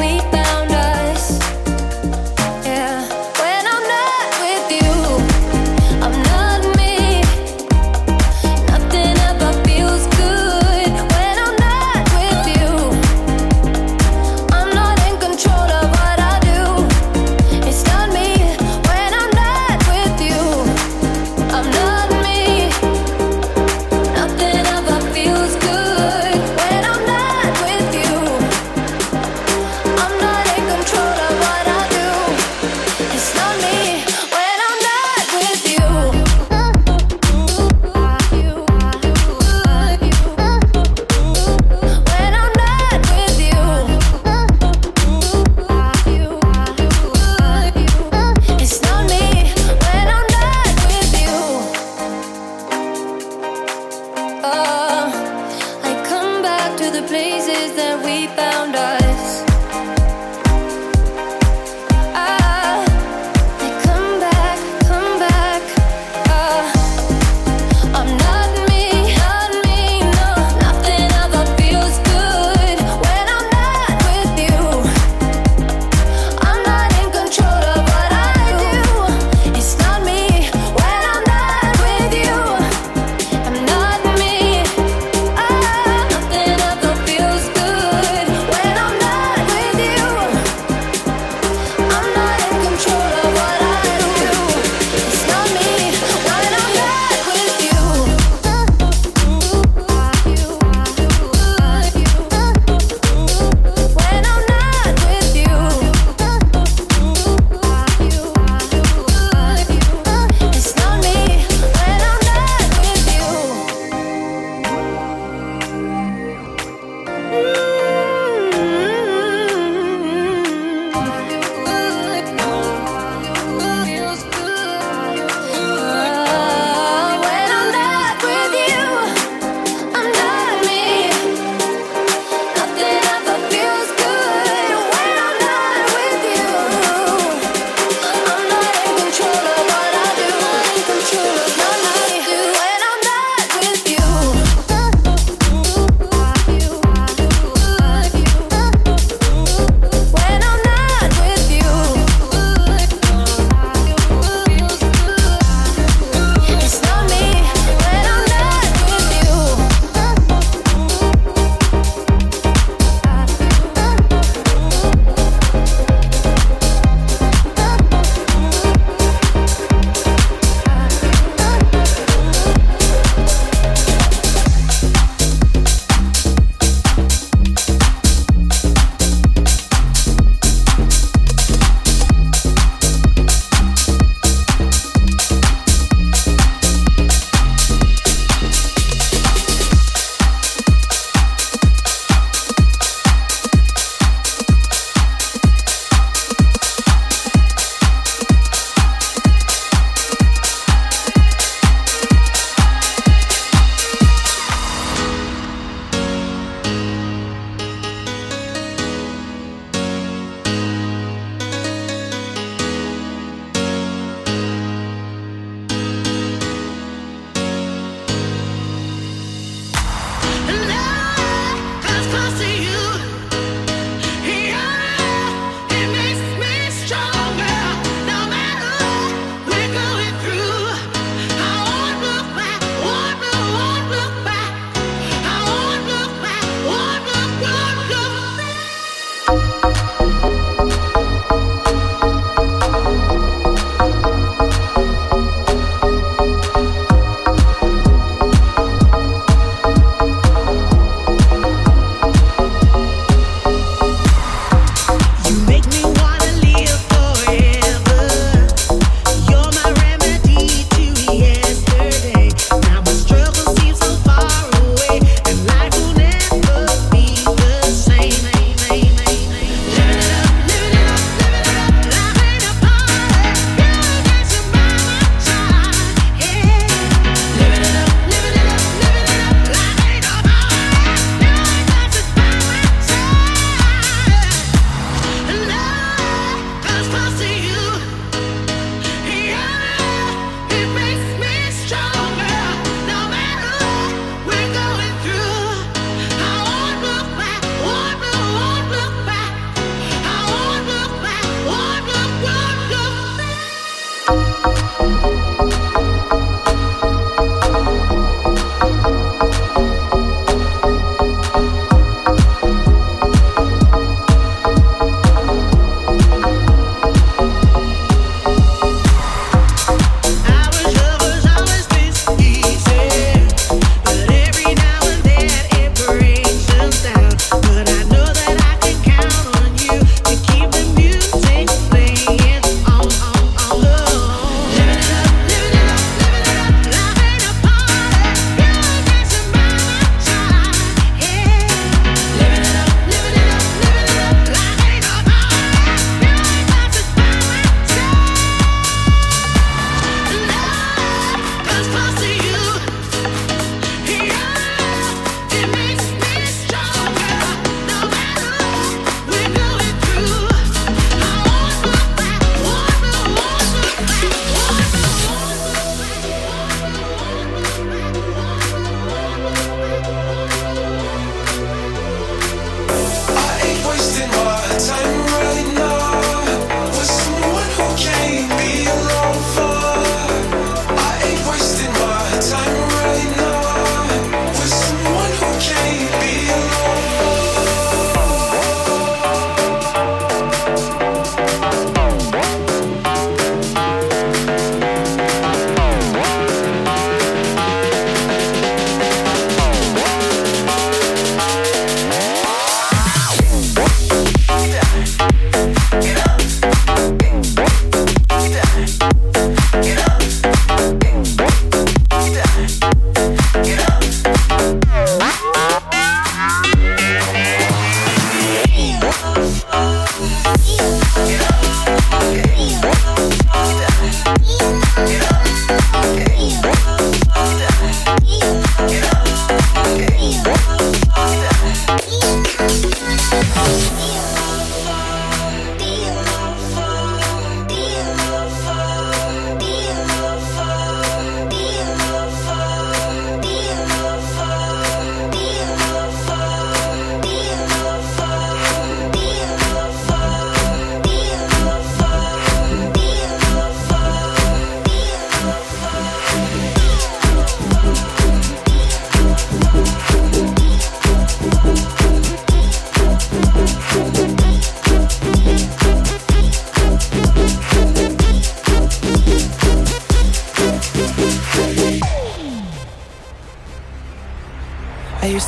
we found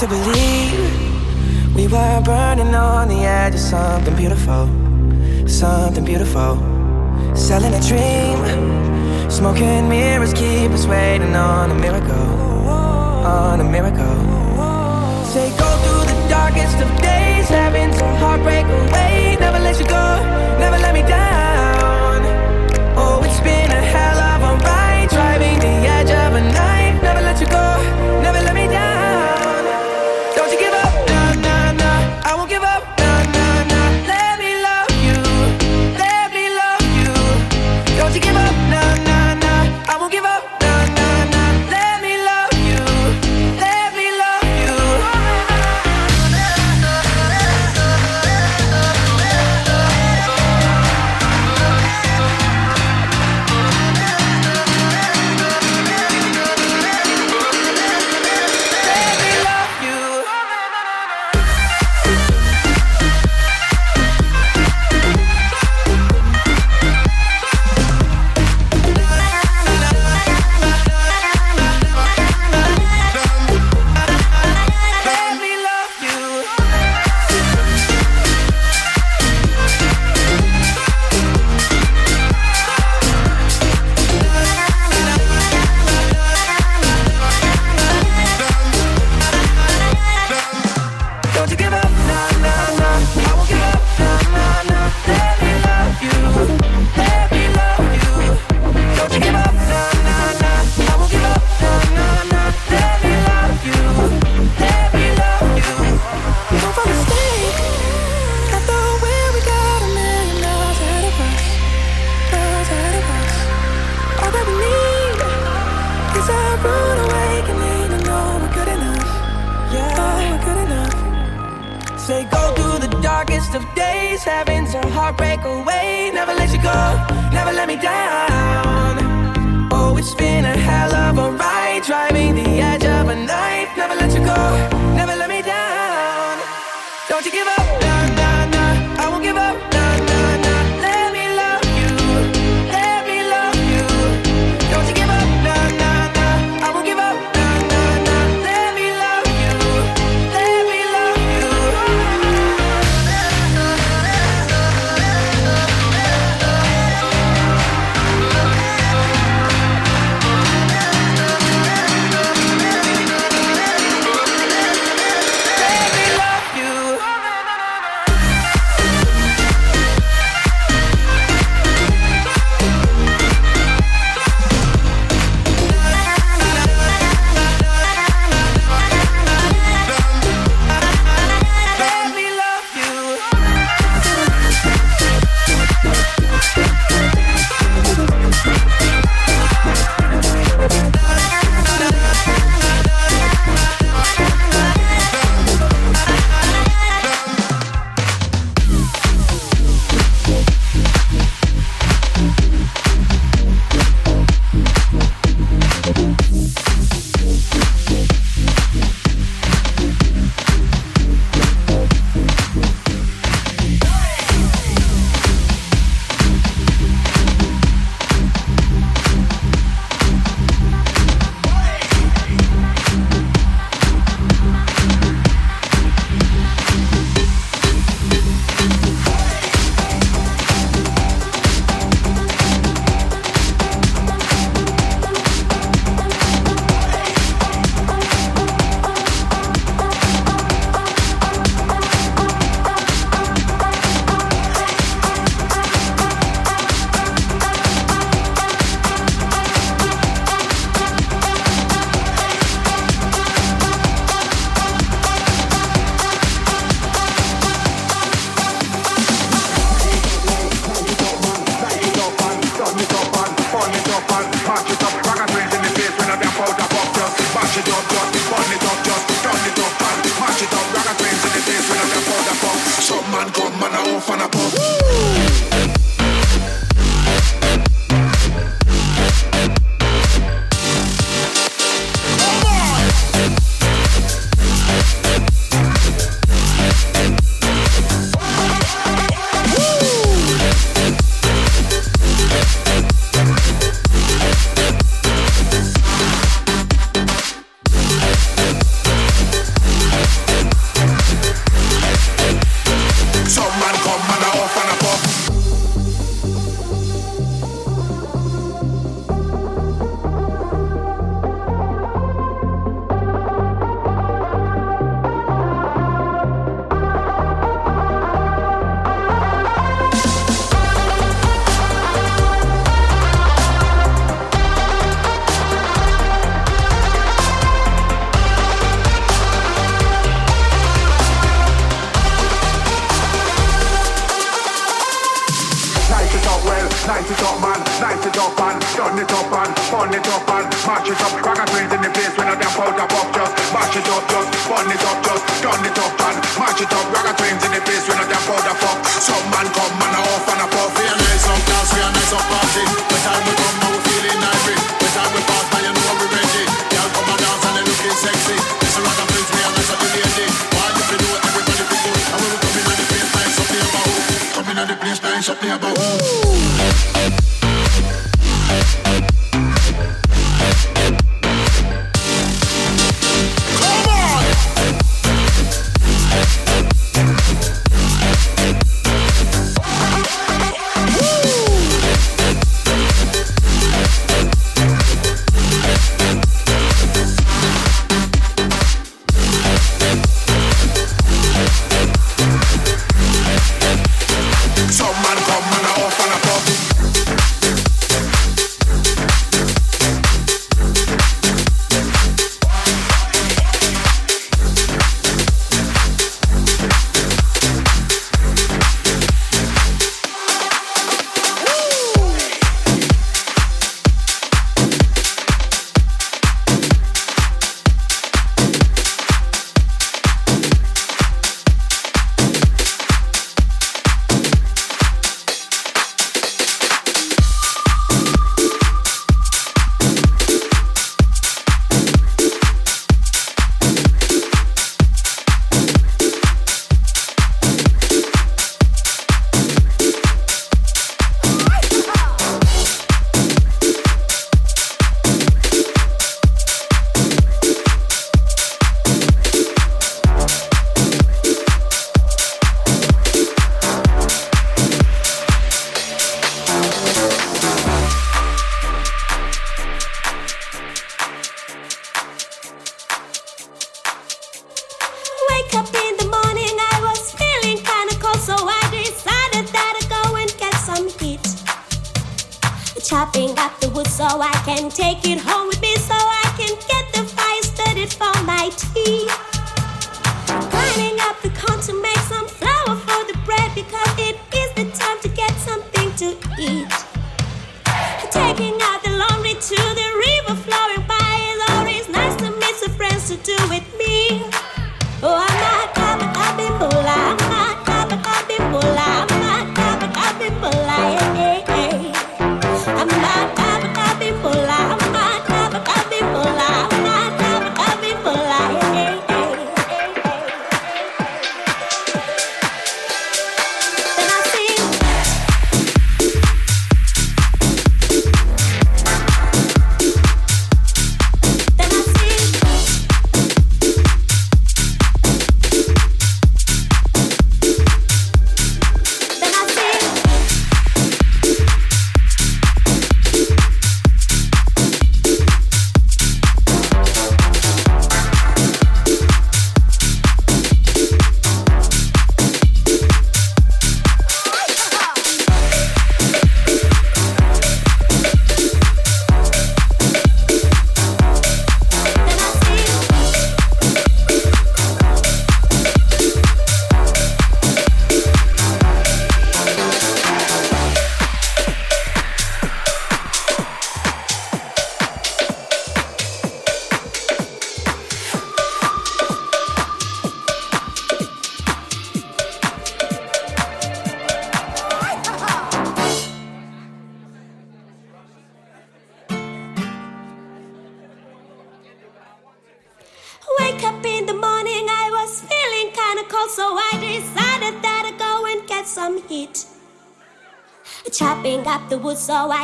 to believe we were burning on the edge of something beautiful, something beautiful. Selling a dream, smoking mirrors keep us waiting on a miracle, on a miracle. Say go through the darkest of days, having to heartbreak away.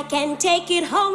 Can take it home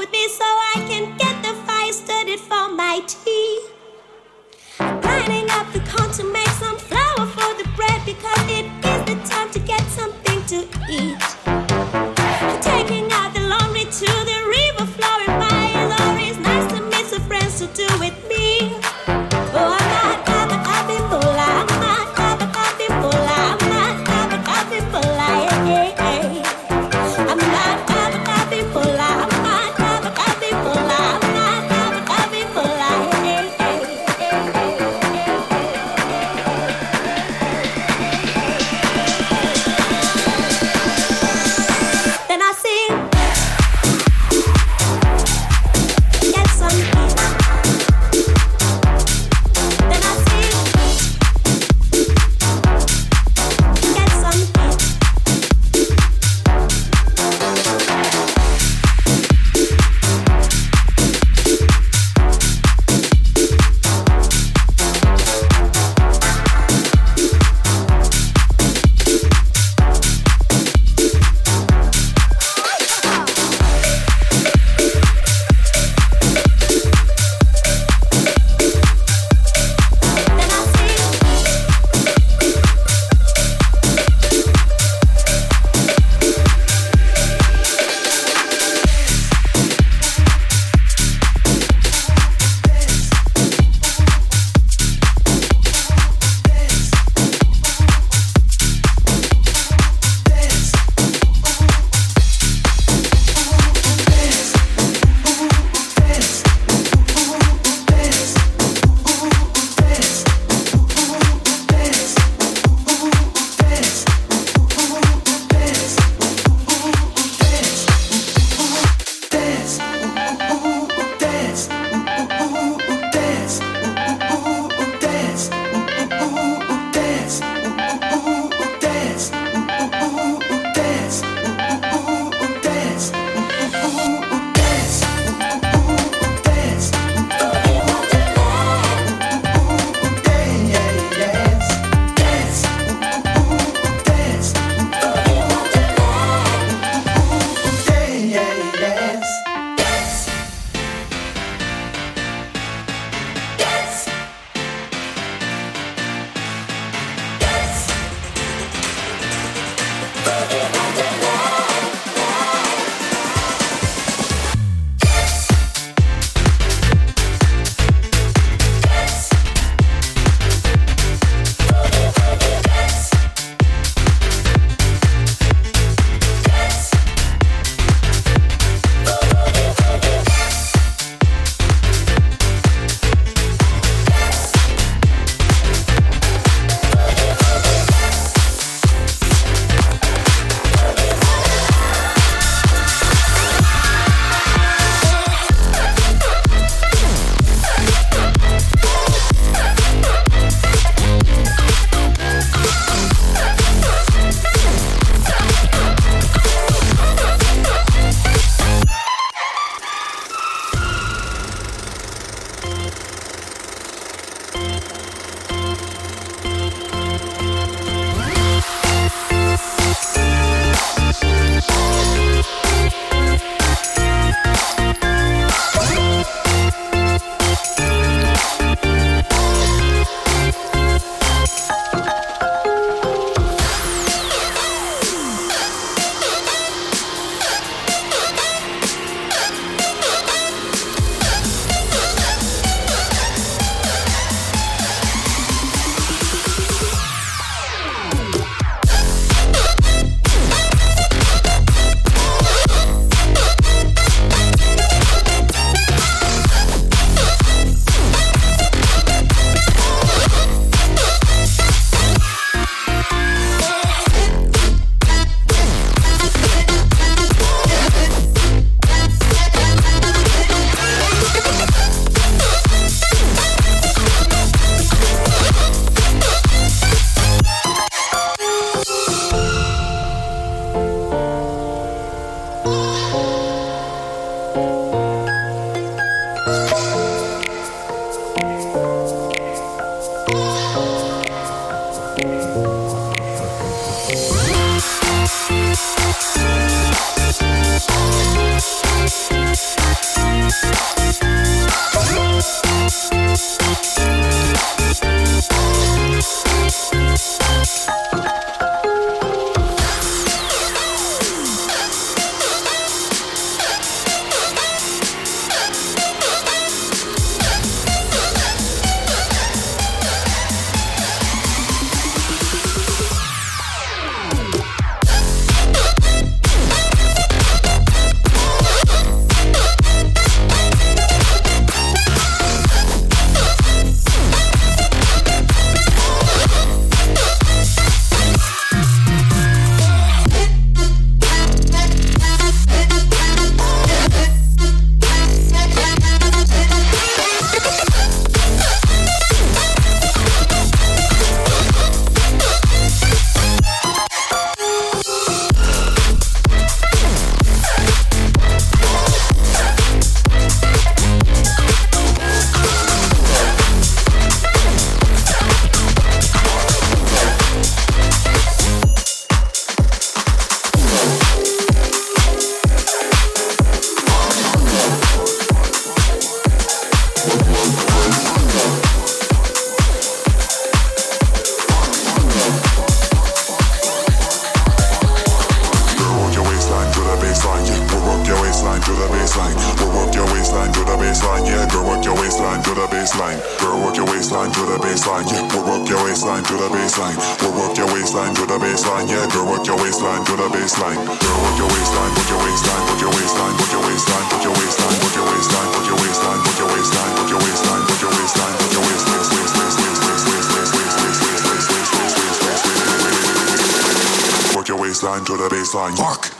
on. Fuck.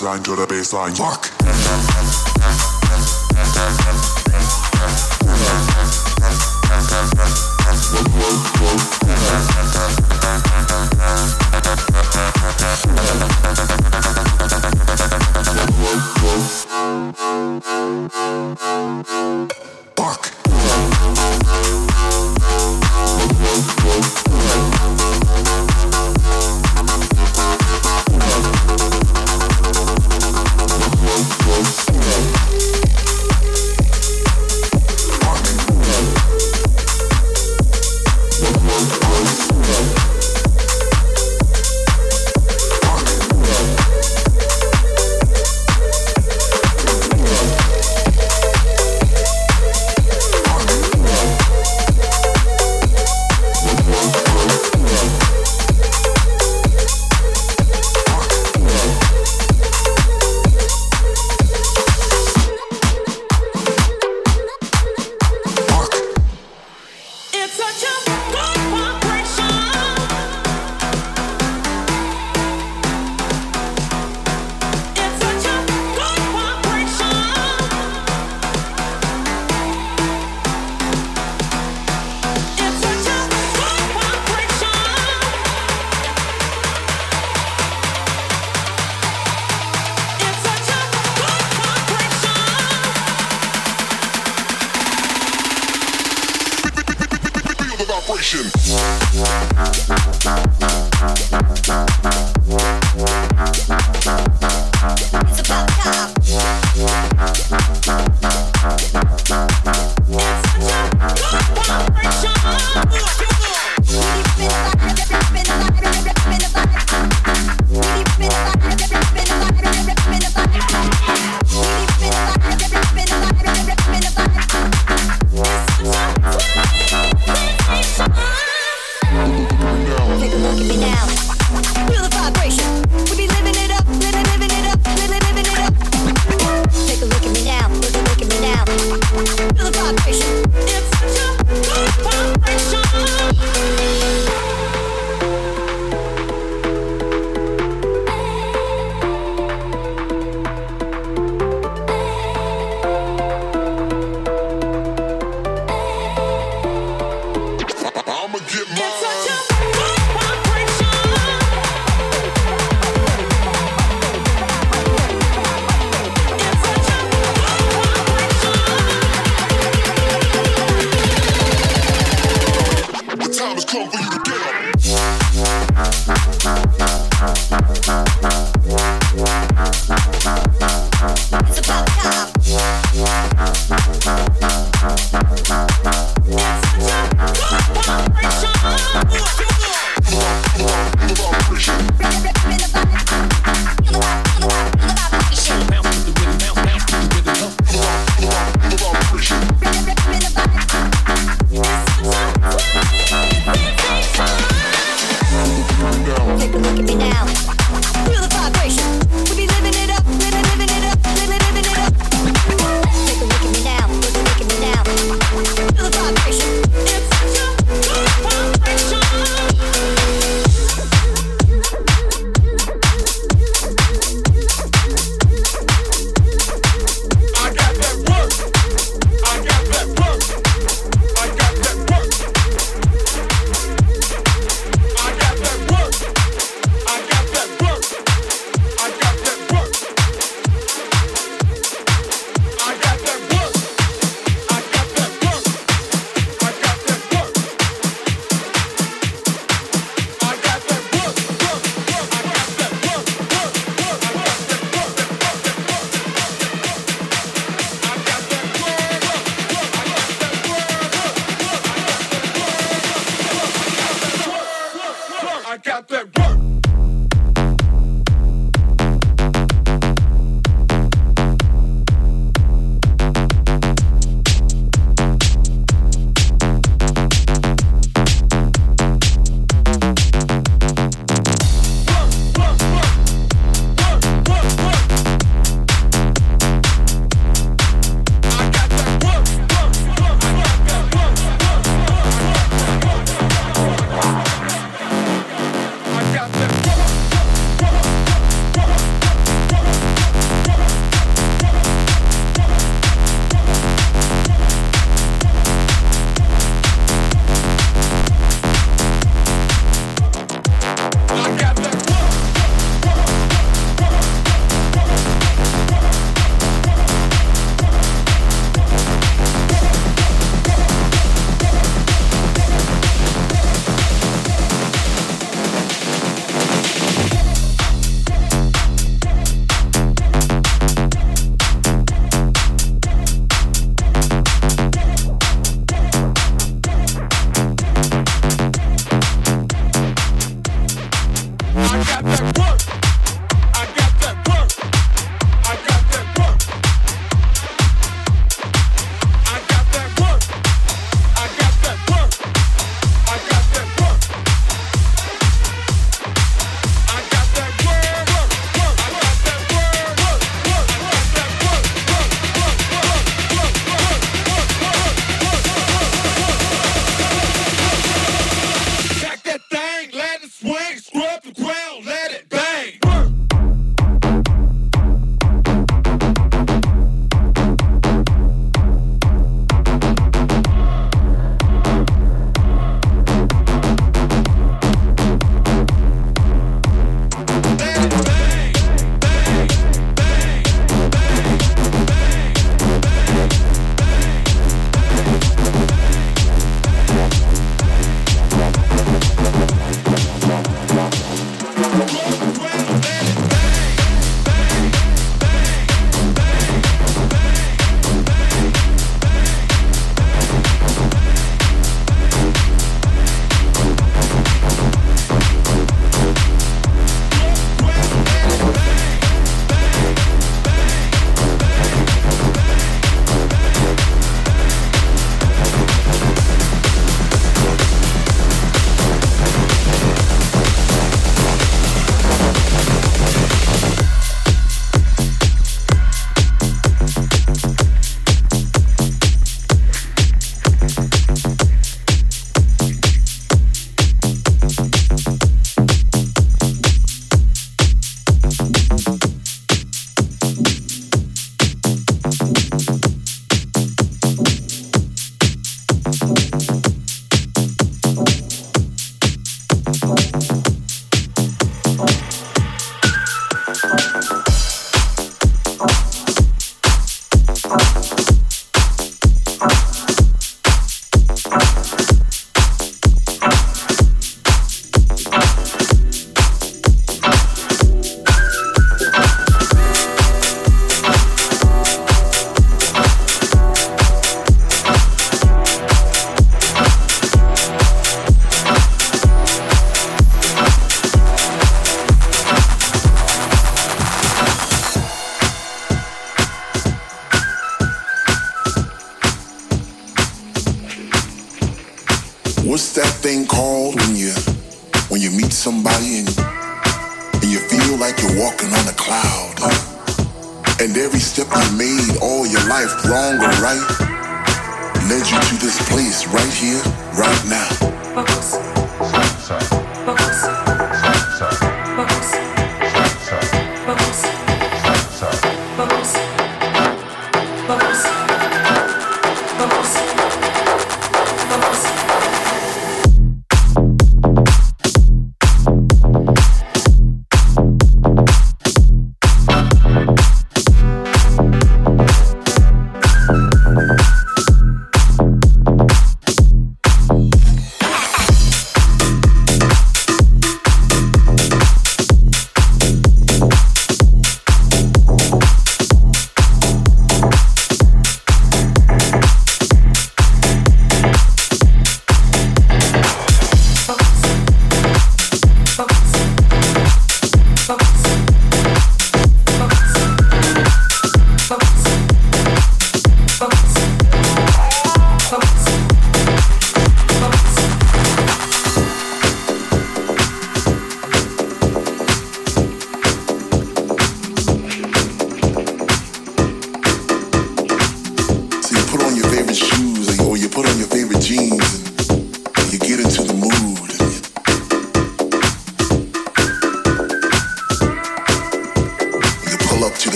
Baseline to the baseline. Fuck.